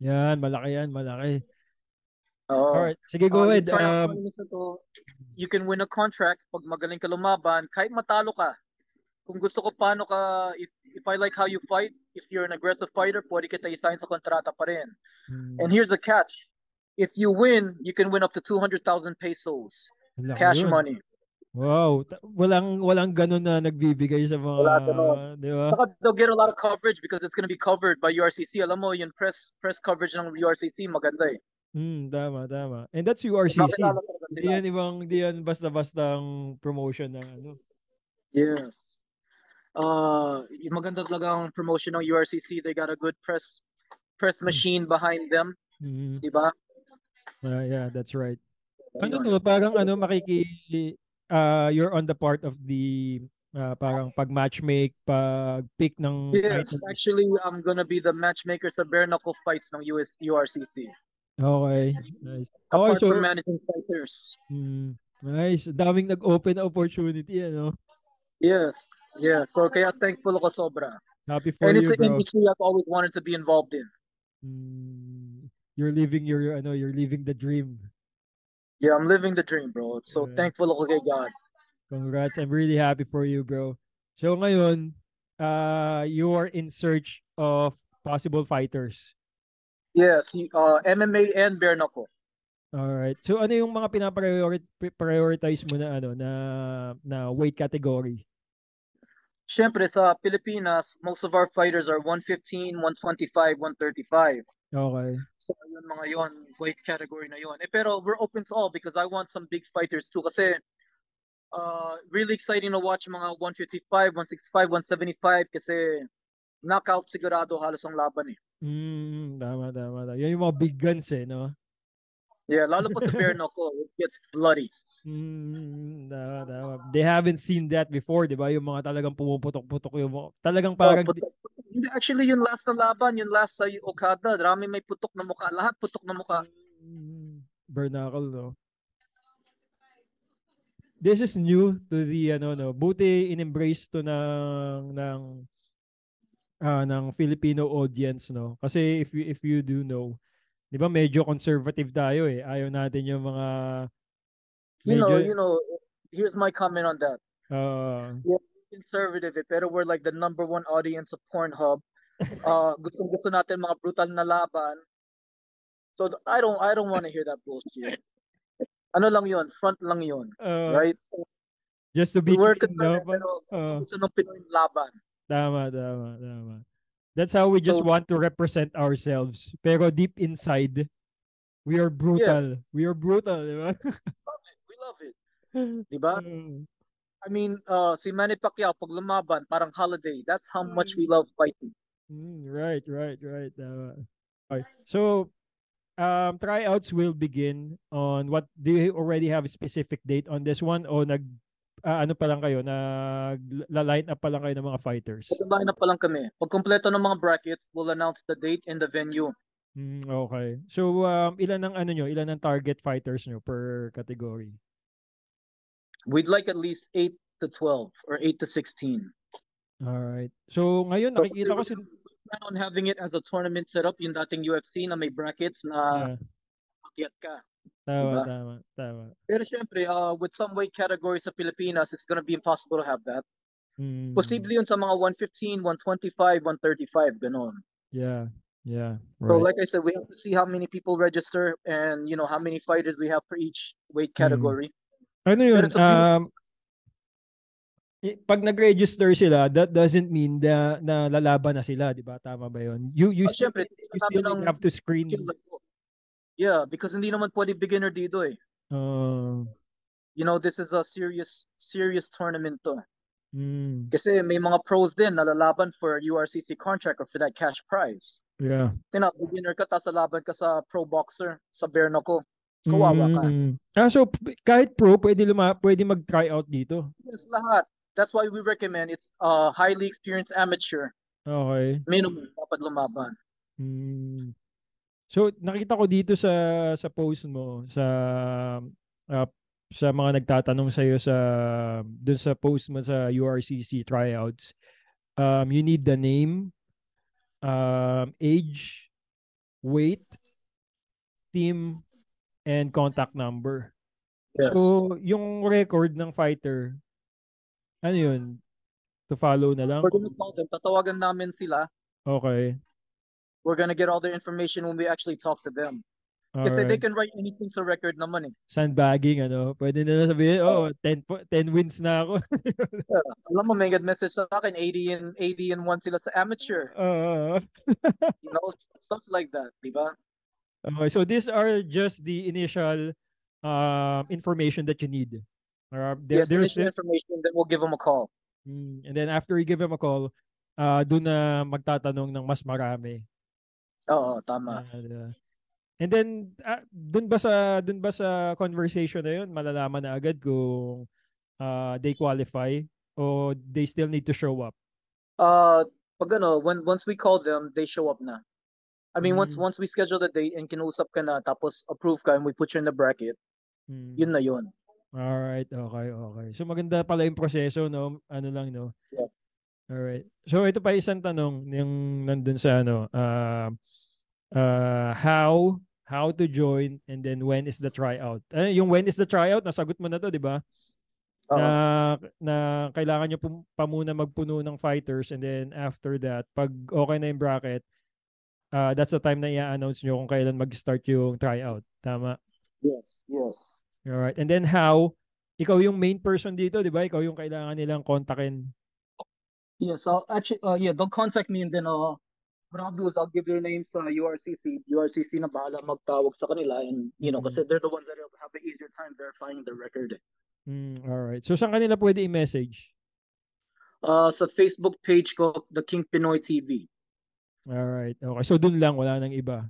yan, malaki yan, malaki. Uh, Alright, sige, go uh, ahead. Um, you can win a contract pag magaling ka lumaban, kahit matalo ka. Kung gusto ko paano ka, if, if I like how you fight, if you're an aggressive fighter, pwede kita isign sa kontrata pa rin. mm, And here's a catch. If you win, you can win up to 200,000 pesos, laki cash yun. money. Wow, walang walang ganun na nagbibigay sa mga, Wala ganun. di ba? Saka they'll get a lot of coverage because it's gonna be covered by URCC. Alam mo, yung press press coverage ng URCC, maganda eh. Hmm, tama, tama. And that's URCC. Hindi yan ibang, di yan basta-bastang promotion ng ano. Yes. Uh, yung maganda talaga ang promotion ng URCC. They got a good press press machine behind them, Mhm. di ba? Ah, yeah, that's right. Ano to, parang ano makiki uh, you're on the part of the uh, parang pag matchmake, pag pick ng Yes, fight. actually, I'm gonna be the matchmaker sa bare knuckle fights ng US URCC. Okay. Nice. Okay, Apart so from managing fighters. mm, nice. Daming nag-open na opportunity ano. Yes, yes. So kaya thankful ako sobra. Happy for And you, it's an bro. industry I've always wanted to be involved in. Mm, you're living your ano, you're living the dream. Yeah, I'm living the dream, bro. So Yeah. thankful ako kay God. Congrats. I'm really happy for you, bro. So ngayon, uh, you are in search of possible fighters. Yes, uh, MMA and bare knuckle. Alright. So ano yung mga pinaprioritize mo na ano na na weight category? Siyempre, sa Pilipinas, most of our fighters are 115, 125, 135. Okay. So, yun mga yon weight category na yon. Eh, pero we're open to all because I want some big fighters too. Kasi, uh, really exciting to watch mga 155, 165, 175 kasi knockout sigurado halos ang laban eh. Mm, tama, tama, tama. Yan yung mga big guns eh, no? Yeah, lalo pa sa bare knuckle, it gets bloody. Mm, tama, tama. They haven't seen that before, di ba? Yung mga talagang pumuputok-putok yung mga, talagang Oh, parang, putok- Hindi, actually, yung last na laban, yung last sa Okada, marami may putok na mukha. Lahat putok na mukha. Mm, Bernacle, no? This is new to the ano no. Buti in-embrace to ng ng ah ng Filipino audience no. Kasi if you if you do know, 'di ba medyo conservative tayo eh. Ayaw natin yung mga You know, you know, here's my comment on that. ah, conservative eh, pero we're like the number one audience of Pornhub. Uh, gusto gusto natin mga brutal na laban. So I don't I don't want to hear that bullshit. Ano lang 'yon, front lang 'yon, ah, right? just to be We work clean, it no? pero Ah, gusto ng Pinoy laban. tama, tama, tama. That's how we just So- want to represent ourselves. Pero deep inside, we are brutal. We are brutal, di ba? It, 'di ba? Mm. I mean, uh, si Manny Pacquiao pag lumaban, parang holiday. That's how much we love fighting. Mm, right, right, right. Tama. Okay. So, um, tryouts will begin on what do you already have a specific date on this one o nag ah, ano pa lang kayo nag line up pa lang kayo ng mga fighters? Patunayan na pa lang kami. Pag kompleto ng mga brackets, we'll announce the date and the venue. Mm, okay. So, um, ilan ang ano nyo? Ilan ang target fighters nyo per category? We'd like at least 8 to 12 or 8 to 16. Alright. So, ngayon So, nakikita ko si plan on having it as a tournament setup, yung dating UFC na may brackets na Yeah. ka. Tama, Diba? tama, tama. Pero syempre, uh, with some weight categories sa Pilipinas, it's gonna be impossible to have that. Mm, Posible yun sa mga 115, 125, 135, ganon. Yeah, yeah. So like I said, we have to see how many people register and you know how many fighters we have for each weight Mm. Ano yun? beautiful- Um, pag nag-register sila, that doesn't mean na, na lalaban na sila, di ba? Tama ba yun? You, you still, syempre, you still ng have to screen. Yeah, because hindi naman pwede beginner dito eh. Uh, You know, this is a serious serious tournament to. mm, Kasi may mga pros din na lalaban for URCC contract or for that cash prize. yeah. Tina, beginner ka, tapos lalaban ka sa pro boxer, sa bare knuckle. Kawawa ka. Mm. Ah, so kahit pro, pwede, luma, pwede mag-try out dito. Yes, lahat. That's why we recommend it's a highly experienced amateur. Okay. Minimum, dapat lumaban. Mm. So nakita ko dito sa sa post mo sa ah, sa mga nagtatanong sa iyo sa dun sa post mo sa URCC tryouts. Um you need the name, um age, weight, team and contact number. Yes. So yung record ng fighter ano yun? To follow na lang? We're gonna call them. Tatawagan namin sila. Okay. We're gonna get all their information when we actually talk to them. Kasi they Alright. can write anything sa record naman eh. sandbagging ano. Pwede na sabihin, oh, 10 po- 10 wins na ako. Alam mo, may message sa akin, 80 and 80 and 1 sila sa amateur. Oo. You know, stuff like that, di ba? Okay, so these are just the initial um information that you need. Uh, there, yes, there's initial information, then we'll give them a call. Mm, and then after you give them a call, uh, doon na magtatanong ng mas marami. Oo, tama. Diba? And then ah, doon ba sa doon ba sa conversation na 'yon malalaman na agad kung uh, they qualify o they still need to show up. Uh, pag ano, when, once we call them, they show up na. I mean, once Mm. once we schedule the date and kinausap ka na, tapos approve ka and we put you in the bracket, Mm. yun na yun. Alright, okay, okay. So maganda pala yung proseso, no? Ano lang, no? Yeah. Alright. So ito pa isang tanong yung nandun sa ano, uh, uh, how how to join and then when is the tryout? Eh, yung when is the tryout, nasagot mo na to, di ba? Oo. Na, na kailangan nyo pum- pa muna magpuno ng fighters and then after that, pag okay na yung bracket, uh, that's the time na i-announce nyo kung kailan mag-start yung tryout. Tama? yes, yes. Alright. And then how, ikaw yung main person dito, di ba? Ikaw yung kailangan nilang kontakin. Yes, I'll actually, uh, yeah, they'll contact me and then, uh, what I'll do is I'll give their names sa URCC. URCC na bahala magtawag sa kanila and, you know, Mhm. kasi they're the ones that have an easier time verifying the record. Mm, alright. So, saan kanila pwede i-message? Uh, sa Facebook page ko, The King Pinoy TV. Alright. Okay. So, dun lang. Wala nang iba.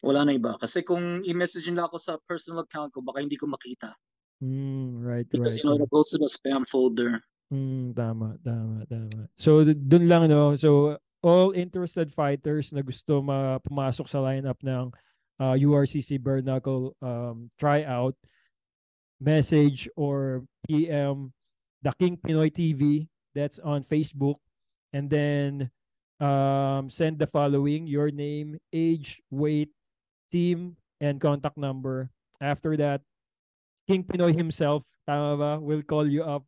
Wala na iba. Kasi kung i-message nila ako sa personal account ko, baka hindi ko makita. Mm, right, Because, right. you know, it goes to the spam folder. Mm, tama, tama, tama. So, dun lang, no? So, all interested fighters na gusto ma pumasok sa lineup ng uh, URCC bare knuckle um, tryout, message or PM the King Pinoy TV that's on Facebook and then um, send the following your name, age, weight, team, and contact number. After that, King Pinoy himself, tama ba, will call you up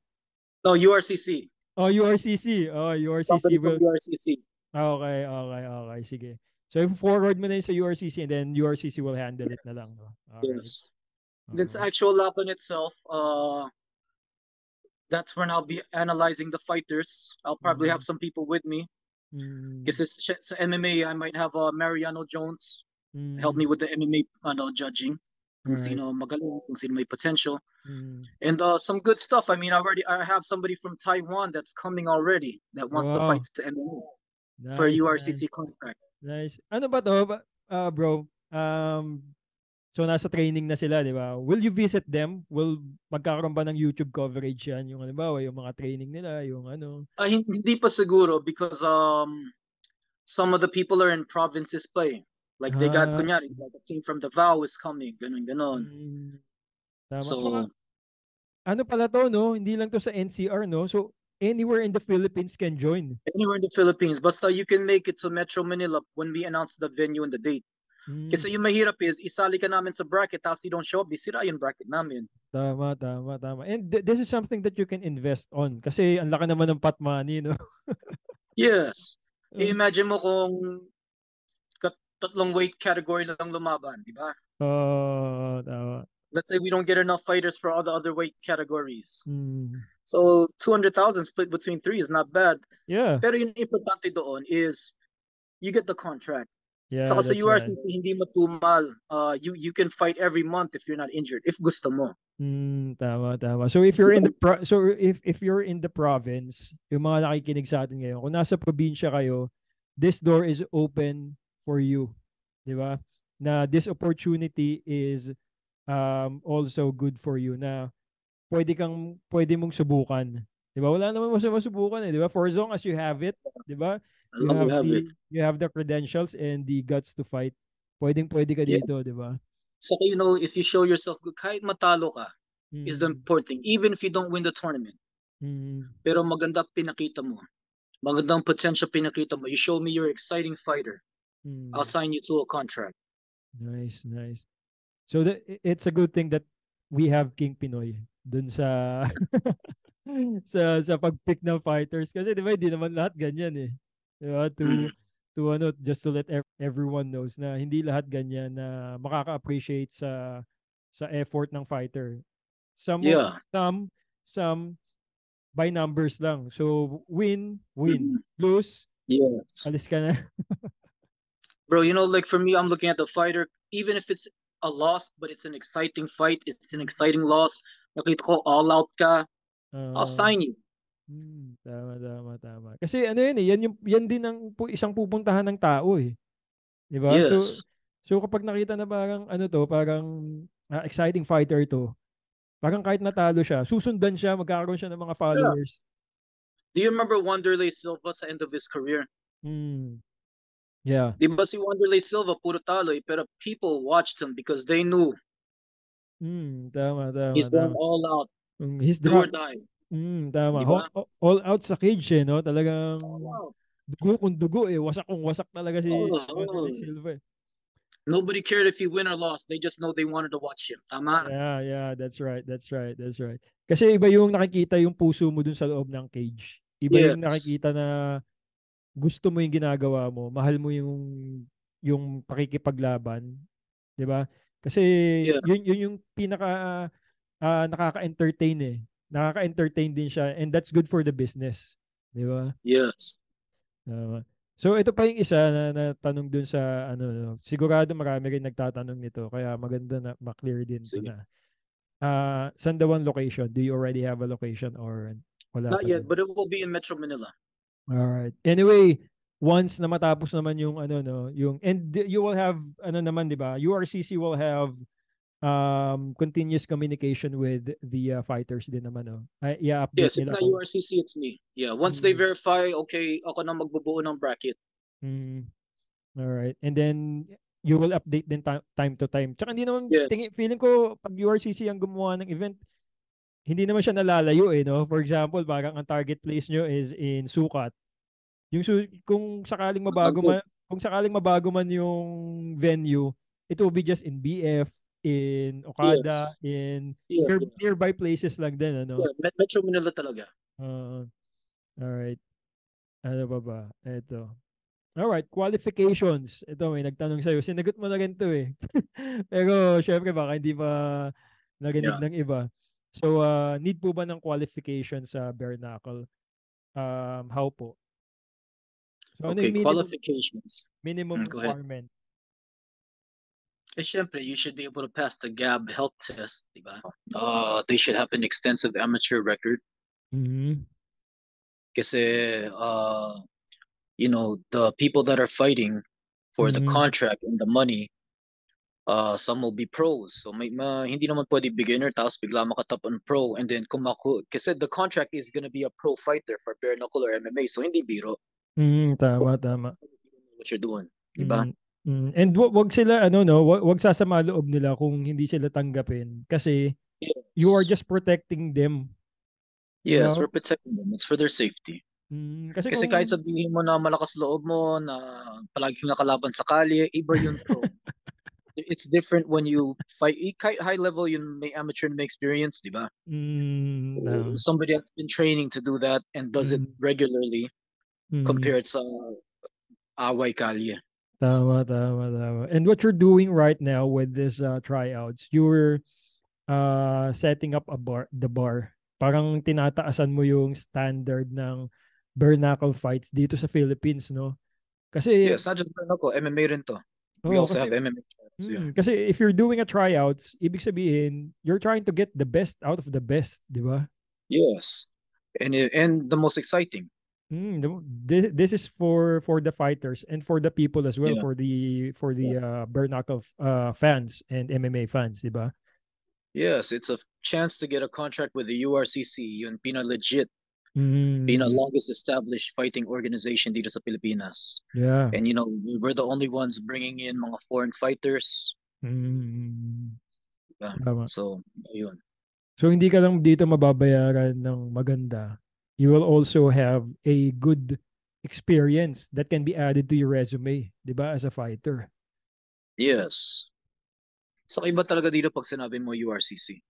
No, URCC. Oh, URCC. Oh, URCC Somebody will. URCC. Okay, okay, okay. Sige. So, if forward mo na yun sa URCC and then URCC will handle it na lang. No? Alright. Yes. Okay. actual laban itself, uh, that's when I'll be analyzing the fighters. I'll probably have some people with me. Mm, Kasi sa, sa MMA, I might have uh, Mariano Jones mm, help me with the MMA ano, judging. Kung Alright. sino magaling, kung sino may potential. mm. And uh, some good stuff. I mean, I already I have somebody from Taiwan that's coming already that wants to fight to MMA Nice, for nice, URCC contract. Nice. Ano ba to, uh, bro? Um, so, nasa training na sila, di ba? Will you visit them? Will magkakaroon ba ng YouTube coverage yan? Yung halimbawa, yung mga training nila, yung ano. Uh, hin- hindi pa siguro because um some of the people are in provinces pa eh. Like they got Ah. kunyari, like a team from Davao is coming, ganun ganon. Mm, tama. So So, ano pala to, no? Hindi lang to sa NCR, no? So, anywhere in the Philippines can join. Anywhere in the Philippines. Basta you can make it to Metro Manila when we announce the venue and the date. Mm, Kasi yung mahirap is, isali ka namin sa bracket, tapos you don't show up, di sira yung bracket namin. tama, tama, tama. And th- this is something that you can invest on kasi ang laki naman ng pot money, no? Yes. Mm. Imagine mo kung tatlong weight category lang lumaban, di ba? Oo, tama. Let's say we don't get enough fighters for all the other weight categories. Mm, So 200,000 split between three is not bad. yeah. Pero yung importante doon is you get the contract. Yeah, Saka sa that's right. URCC hindi matumal. Uh, you you can fight every month if you're not injured. If gusto mo. Mm, tama, tama. So if you're in the pro- so if if you're in the province, yung mga nakikinig sa atin ngayon, kung nasa probinsya kayo, this door is open for you. 'Di ba? Na this opportunity is um also good for you na pwede kang pwede mong subukan. 'Di ba? Wala naman masama subukan eh, 'di ba? For as long as you have it, 'di ba? As You long as have you have the it. you have the credentials and the guts to fight. Pwedeng pwede ka Yeah. dito, 'di ba? Saka you know, if you show yourself good, kahit matalo ka, is the Mm, important thing. Even if you don't win the tournament. mm, Pero maganda pinakita mo. Magandang potential pinakita mo. You show me you're exciting fighter. mm. I'll sign you to a contract. Nice, nice. So the, it's a good thing that we have King Pinoy dun sa sa sa pag-pick ng fighters kasi 'di ba hindi naman lahat ganyan eh. 'Di ba? To Mm. to ano just to let ev- everyone knows na hindi lahat ganyan na makaka-appreciate sa sa effort ng fighter. Some Yeah. some some by numbers lang. So win, win. Mhm. Lose, Yes. alis ka na. Bro, you know, like for me, I'm looking at the fighter, even if it's a loss, but it's an exciting fight, it's an exciting loss. Nakita ko, all out ka, I'll Ah. sign you. Hmm, tama, tama, tama. Kasi ano yun eh, yan, yung, yan din ang isang pupuntahan ng tao eh. Di ba? So, Yes. so kapag nakita na parang ano to, parang ah, exciting fighter to, parang kahit natalo siya, susundan siya, magkakaroon siya ng mga followers. Do you remember Wanderlei Silva sa end of his career? Hmm. Yeah. Di ba si Wanderlei Silva, puro talo eh, pero people watched him because they knew Hmm, tama, tama, he's going tama. all out, Mm, He's do or die. Hmm, tama. Di All, all out sa cage eh, no? Talagang dugo kung dugo eh. Wasak kung wasak talaga si Wanderlei oo. Silva eh. Nobody cared if he win or lost. They just know they wanted to watch him. Tama? Yeah, yeah, that's right. That's right. That's right. Kasi iba yung nakikita yung puso mo dun sa loob ng cage. Iba yung Yes. nakikita na gusto mo yung ginagawa mo, mahal mo yung yung pakikipaglaban, 'di ba? Kasi Yeah. yun yun yung pinaka ah, nakaka-entertain eh. Nakaka-entertain din siya and that's good for the business, 'di ba? Yes. Tama. So ito pa yung isa na, na tanong dun sa ano no. Sigurado marami rin nagtatanong nito kaya maganda na ma-clear din Sige. na. Ah, saan daw ang location? Do you already have a location or wala Not yet, din? but it will be in Metro Manila. All right. Anyway, once na matapos naman yung ano no, yung and you will have ano naman 'di ba? URCC will have um continuous communication with the uh, fighters din naman no. Ay, i-update Yes, it's nila not kung URCC, it's me. Yeah, once they Mm. verify, okay, ako na magbubuo ng bracket. Mm. All right. And then you will update din ti- time to time. Tsaka hindi naman Yes. tingin, feeling ko pag URCC ang gumawa ng event, hindi naman siya nalalayo eh, no? For example, parang ang target place nyo is in Sukat. Yung su- kung sakaling mabago man kung sakaling mabago man yung venue, it will be just in BF, in Okada, Yes. in Yeah, near- yeah. nearby places lang din, ano? yeah Met- Metro Manila talaga. Uh, all right. Ano ba ba? Ito. All right, qualifications. Ito may nagtanong sa'yo. Sinagot mo na rin to eh. Pero syempre baka hindi pa narinig Yeah. ng iba. So, uh, need po ba ng qualification sa bare knuckle? Um, how po? So, ano Okay, minimum, qualifications. minimum Mm, go ahead. requirement? Eh, syempre, you should be able to pass the GAB health test, di ba? Uh, they should have an extensive amateur record Mm-hmm. kasi, uh, you know, the people that are fighting for the Mhm. contract and the money, uh, some will be pros. So, may, ma, hindi naman pwede beginner tapos bigla makatap on pro and then kumaku. Kasi the contract is gonna be a pro fighter for bare knuckle or MMA. So, hindi biro. Mhm, tama, tama. What you're doing, di ba? Mm, mm. And wag, wag sila ano no, wag, wag sasama loob nila kung hindi sila tanggapin kasi you are just protecting them. Yes, Diba? we're protecting them. It's for their safety. Mm, kasi Kasi kung kahit sabihin mo na malakas loob mo, na palagi kang nakalaban sa kalye, iba yun bro. It's different when you fight. eh, Kahit high level, yun may amateur and may experience, di ba? mm, tama. Somebody that's been training to do that and does it Mm. regularly Mm. compared sa away kalye. Tama, tama, tama. And what you're doing right now with this uh, tryouts, you're uh, setting up a bar, the bar. Parang tinataasan mo yung standard ng bare-knuckle fights dito sa Philippines, no? Kasi, Yes, not just ako, MMA rin to. We oo, also kasi, have MMA. So, yeah. mm, kasi if you're doing a tryouts, ibig sabihin, you're trying to get the best out of the best, di ba? Yes. And and the most exciting. Mm, the- this, this is for for the fighters and for the people as well Yeah. for the for the uh, bare knuckle uh, fans and MMA fans, di ba? Yes, it's a chance to get a contract with the URCC, yun pina legit, Mm, pina longest established fighting organization dito sa Pilipinas. yeah. And you know, we we're the only ones bringing in mga foreign fighters. Mm, Yeah. tama. So, ayun. So hindi ka lang dito mababayaran ng maganda. You will also have a good experience that can be added to your resume, 'di ba, as a fighter. Yes. So, iba talaga dito pag sinabi mo URCC.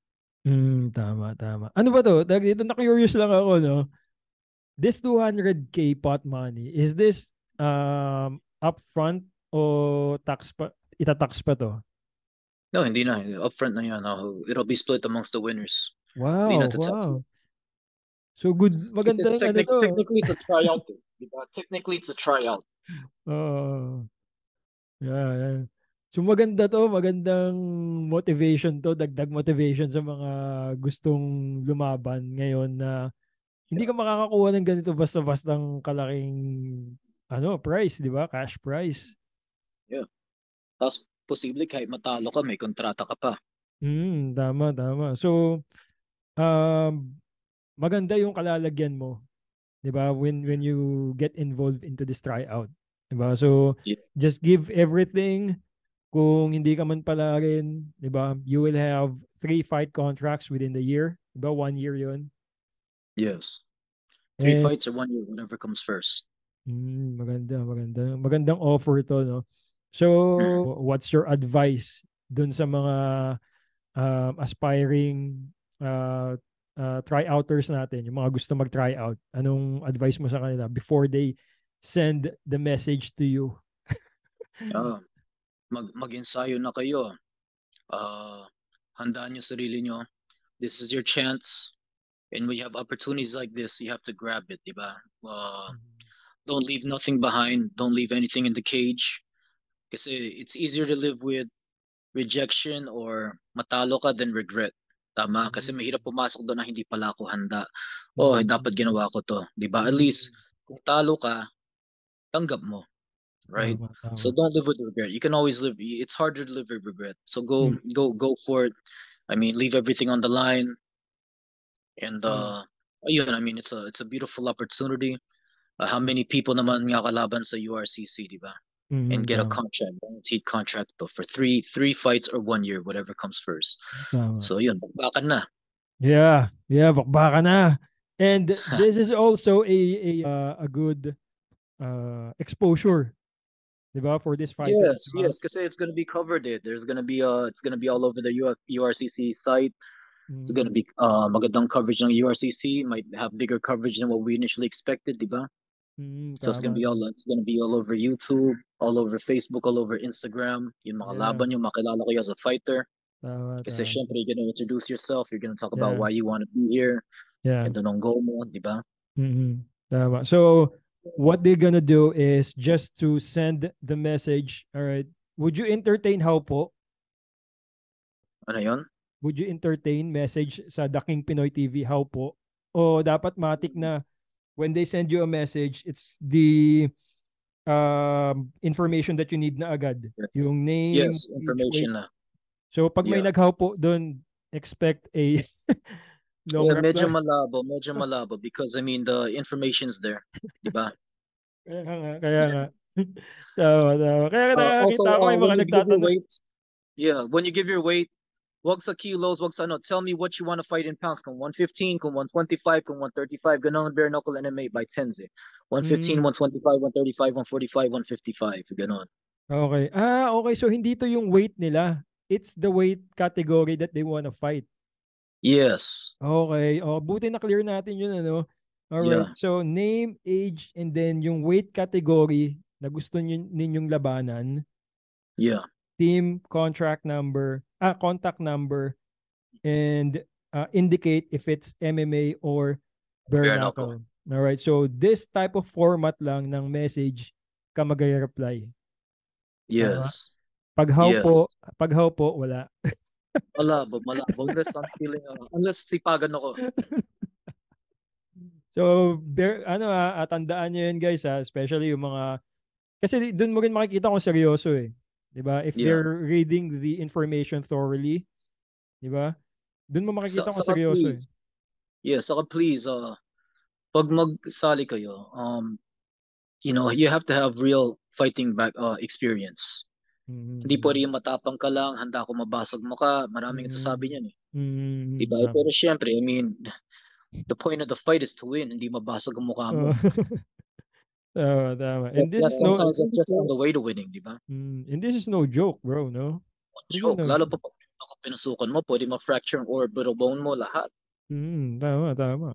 Mm, tama, tama. Ano ba to? Dito na curious lang ako, no? This 200k pot money, is this um upfront o tax pa itatax pa to? No, hindi na. Upfront na yan. It'll be split amongst the winners. Wow, wow. So good, maganda yung ano technic- to. technically, it's a tryout. eh. Diba? Technically, it's a tryout. Oo. yeah, yeah. So maganda to, magandang motivation to, dagdag motivation sa mga gustong lumaban ngayon na hindi ka makakakuha ng ganito basta-bastang kalaking ano, price, di ba? Cash prize. Tapos, posible kahit matalo ka, may kontrata ka pa. Mm, tama, tama. So, um, maganda yung kalalagyan mo, 'di ba? When when you get involved into this tryout, 'di ba? So, Yeah. just give everything. Kung hindi ka man pala rin, 'di ba? You will have three fight contracts within the year, 'di ba? One year 'yun. Yes. Three And- fights or one year, whatever comes first. Mm, maganda, maganda. Magandang offer to, no? So, what's your advice dun sa mga um, aspiring uh, uh, tryouters natin, yung mga gusto mag-tryout? Anong advice mo sa kanila before they send the message to you? Ah, mag mag-ensayo na kayo. Ah, handaan niyo sarili niyo. This is your chance. And when you have opportunities like this, you have to grab it, di ba? Ah, don't leave nothing behind. Don't leave anything in the cage. Kasi it's easier to live with rejection or matalo ka than regret. Tama? Kasi mahirap pumasok doon na hindi pala ako handa. Oh, dapat ginawa ko to. Di ba? At least, kung talo ka, tanggap mo. Right? Tama, tama. So don't live with regret. You can always live. It's harder to live with regret. So go, Mm. go, go for it. I mean, leave everything on the line. And Mm. uh, ayun, I mean, it's a, it's a beautiful opportunity. Uh, how many people naman nga kalaban sa URCC, di ba? Mhm, And get a contract, guaranteed contract to for three, three fights or one year, whatever comes first. tama. So yun, bakbakan na. Yeah, yeah, bakbaka na. And this is also a a uh, a good uh exposure, 'di ba, for this fight. Yes, diba? yes, kasi it's gonna be covered. It. There's gonna be uh, it's gonna be all over the UF, URCC site. It's gonna Mm, be uh, magandang coverage ng URCC. Might have bigger coverage than what we initially expected, diba? Mm, So it's gonna be all it's gonna be all over YouTube, all over Facebook, all over Instagram. Yung mga Yeah. laban yung makilala ko as a fighter. Tama, Kasi tama. syempre you're gonna introduce yourself. You're gonna talk about Yeah. why you want to be here. Yeah. And anong goal mo, diba? Mhm. Tama. So, what they're gonna do is just to send the message, all right, would you entertain how po? Ano yun? Would you entertain message sa The King Pinoy TV how po? O dapat matik na when they send you a message, it's the um, information that you need na agad. Yes. Yung name, Yes, information na. So, pag may Yeah. naghaw po doon, expect a long Yeah, medyo malabo, medyo malabo because I mean the information's there, diba? Kaya nga, kaya nga. tama, tama. Kaya Uh, also, nakakita ko uh, yung mga nagtatanong. weight, yeah, when you give your weight, wag sa kilos, wag sa ano. Tell me what you want to fight in pounds. Kung 115, kung 125, kung 135. Ganun ang bare knuckle MMA by tens eh. 115, Mm. 125, 135, 145, 155. Ganun. Okay. Ah, okay. So hindi to yung weight nila. It's the weight category that they wanna fight. Yes. Okay. Oh, buti na clear natin yun ano. All right. Yeah. So name, age and then yung weight category na gusto nyo, ninyong labanan, Yeah. Team, contract number, ah contact number and uh, indicate if it's MMA or bare knuckle. All right. So this type of format lang ng message ka mag-reply. Yes. Pag how Yes. po, pag how po wala. Malabo, malabo. Unless I'm feeling, uh, unless sipagan ako. So, bear, ano ah, ah, tandaan nyo yun guys ah, especially yung mga, kasi doon mo rin makikita kung seryoso eh. 'Di ba? If Yeah. they're reading the information thoroughly, 'di ba? Doon mo makikita Sa- kung saka seryoso eh. please, Yeah, saka please, uh, pag magsali kayo, um, you know, you have to have real fighting back uh, experience. Mhm. Hindi pwede yung matapang ka lang, handa ko mabasag mo ka, maraming Mm. nagsasabi niyan eh. Mhm, Diba? tama. Pero syempre, I mean, the point of the fight is to win, hindi mabasag ang mukha mo. Oo. Tama. And this that's is no sometimes that's just on the way to winning, di ba? Mm, and this is no joke, bro, no? Is Joke, no lalo pa pag pinasukan mo, pwede ma-fracture ang orbital bone mo, lahat. Mm, tama, tama.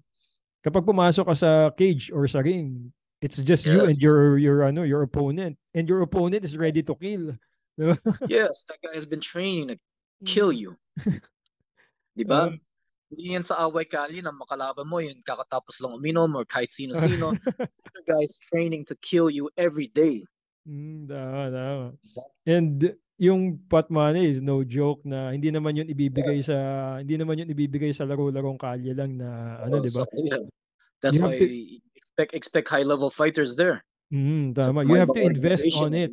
Kapag pumasok ka sa cage or sa ring, it's just you Yes. and your your ano, your opponent. And your opponent is ready to kill. Yes, that guy has been training to kill you. Di ba? Um, Hindi yan sa away kali na makalaban mo, yun kakatapos lang uminom or kahit sino-sino. The guy's training to kill you every day. Mm, tama, tama. And yung pot money is no joke na hindi naman yun ibibigay sa hindi naman yun ibibigay sa laro-larong kalye lang na ano, Uh, 'di ba? so, yeah. That's You why to- expect expect high level fighters there. Mm, tama. You mga have to invest on it.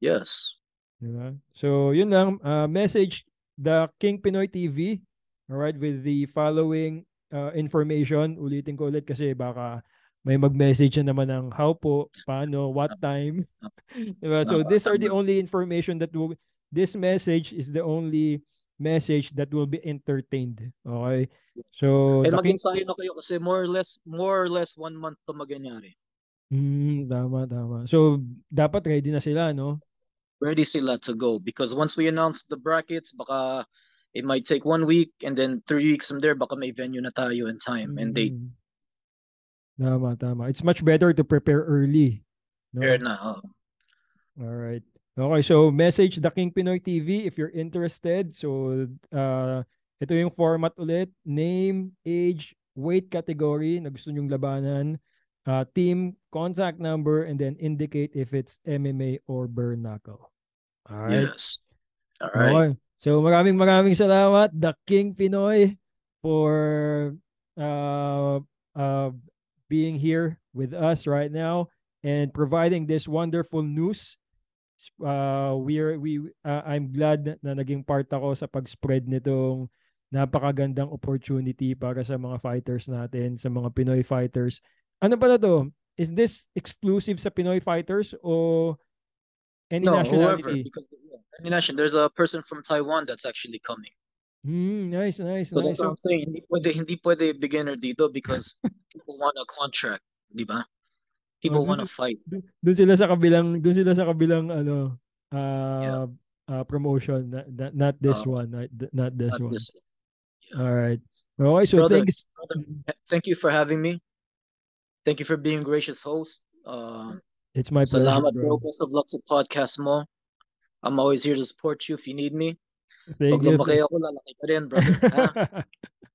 Yes. Diba? So, yun lang. Uh, message the King Pinoy TV. Alright, with the following uh, information. Ulitin ko ulit kasi baka may mag-message na naman ng how po, paano, what time. diba? So, these are the only information that will, this message is the only message that will be entertained. Okay? So, And the King... mag-ensayo na kayo kasi more or less more or less one month to magyayari. Mm, tama, tama. So, dapat ready na sila, no? Ready sila to go because once we announce the brackets, baka it might take one week and then three weeks from there, baka may venue na tayo in time and date. Mm. Tama, tama. It's much better to prepare early. No? Fair na. oh. All right. Okay, so message the King Pinoy TV if you're interested. So, uh, ito yung format ulit. Name, age, weight category na gusto nyong labanan, uh, team, contact number, and then indicate if it's MMA or bare knuckle. All right. Yes. All right. Okay. So maraming maraming salamat The King Pinoy for uh uh being here with us right now and providing this wonderful news. Uh we are we uh, I'm glad na naging part ako sa pag-spread nitong napakagandang opportunity para sa mga fighters natin, sa mga Pinoy fighters. Ano pala to? Is this exclusive sa Pinoy fighters o any no, whoever, because yeah, any nation, there's a person from Taiwan that's actually coming. Hmm, nice, nice, So nice. that's what I'm saying. Hindi pwede, hindi pwede beginner dito because people want a contract, di ba? People Oh, want to fight. doon sila sa kabilang, doon sila sa kabilang ano, uh, uh promotion, not, not, not this Uh, one, not, not this Not one. this. All right. Okay, so Brother, thanks. brother, thank you for having me. Thank you for being gracious host. Uh, It's my pleasure, salamat bro. bro. Best of luck sa podcast mo. I'm always here to support you if you need me. Thank Pag you. lumaki ako, lalaki ka rin, brother. ha?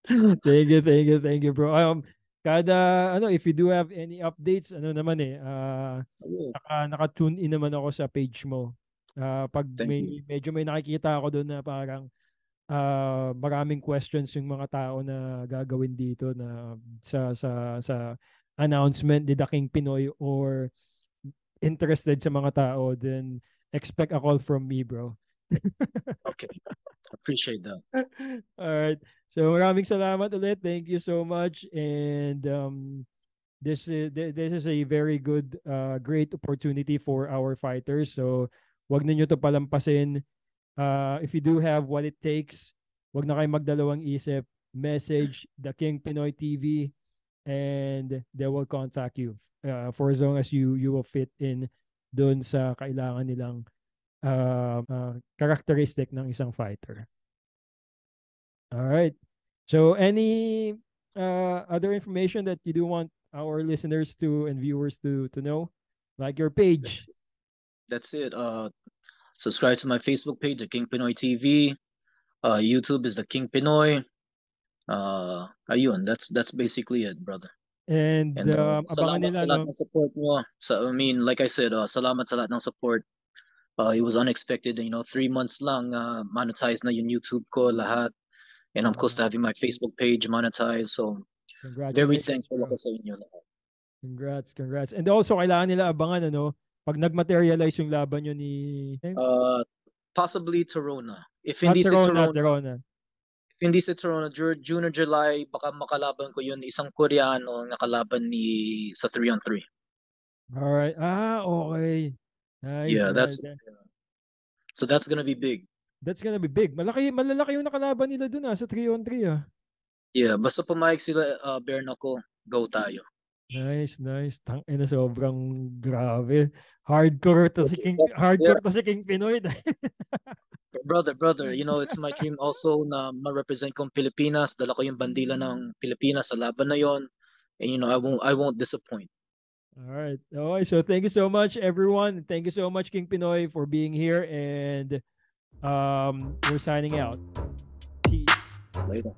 thank you, thank you, thank you, bro. Um, kada, ano, if you do have any updates, ano naman eh, uh, naka, naka-tune in naman ako sa page mo. Ah, pag Thank may you. medyo may nakikita ako doon na parang ah, maraming questions yung mga tao na gagawin dito na sa sa sa announcement ni The King Pinoy or interested sa mga tao then expect a call from me bro. Okay. Appreciate that. All right. So maraming salamat ulit. Thank you so much and um this is this is a very good uh great opportunity for our fighters. So wag ninyo to palampasin. uh, if you do have what it takes, wag na kayo magdalawang isip. Message the King Pinoy TV and they will contact you uh, for as long as you you will fit in doon sa kailangan nilang uh, uh, characteristic ng isang fighter. All right. So any uh, other information that you do want our listeners to and viewers to to know, like your page. That's, that's it. Uh, subscribe to my Facebook page, the King Pinoy TV. Uh, YouTube is the King Pinoy. Uh, ayun, that's that's basically it, brother. And, And uh, um, salamat nila sa lahat no. ng support mo. So, I mean, like I said, uh, salamat sa lahat ng support. Uh, it was unexpected, you know, three months lang uh, monetize na yung YouTube ko lahat. And I'm close to having my Facebook page monetized. So, very thankful bro. ako sa inyo lahat. Congrats, congrats. And also kailangan nila abangan ano, pag nag-materialize yung laban nyo ni Uh, possibly Torona. If Ah, hindi si Tirona, Torona, Tirona. if hindi si Torona, Ju- June or July, baka makalaban ko yun isang Koreano ang nakalaban ni sa 3 on 3. All right. Ah, okay. Nice. Yeah, that's nice. so that's gonna be big. That's gonna be big. Malaki, malalaki yung nakalaban nila dun ah, sa 3 on 3 ah. Yeah, basta pumayag sila uh, bare knuckle, go tayo. Nice, nice. Tang ina sobrang grabe. Hardcore to si King hardcore to si King Pinoy. Brother, brother, you know, it's my dream also na ma-represent kong Pilipinas. Dala ko yung bandila ng Pilipinas sa laban na yon. And you know, I won't I won't disappoint. All right. Okay, so thank you so much everyone. Thank you so much King Pinoy for being here and um we're signing out. Peace. Later.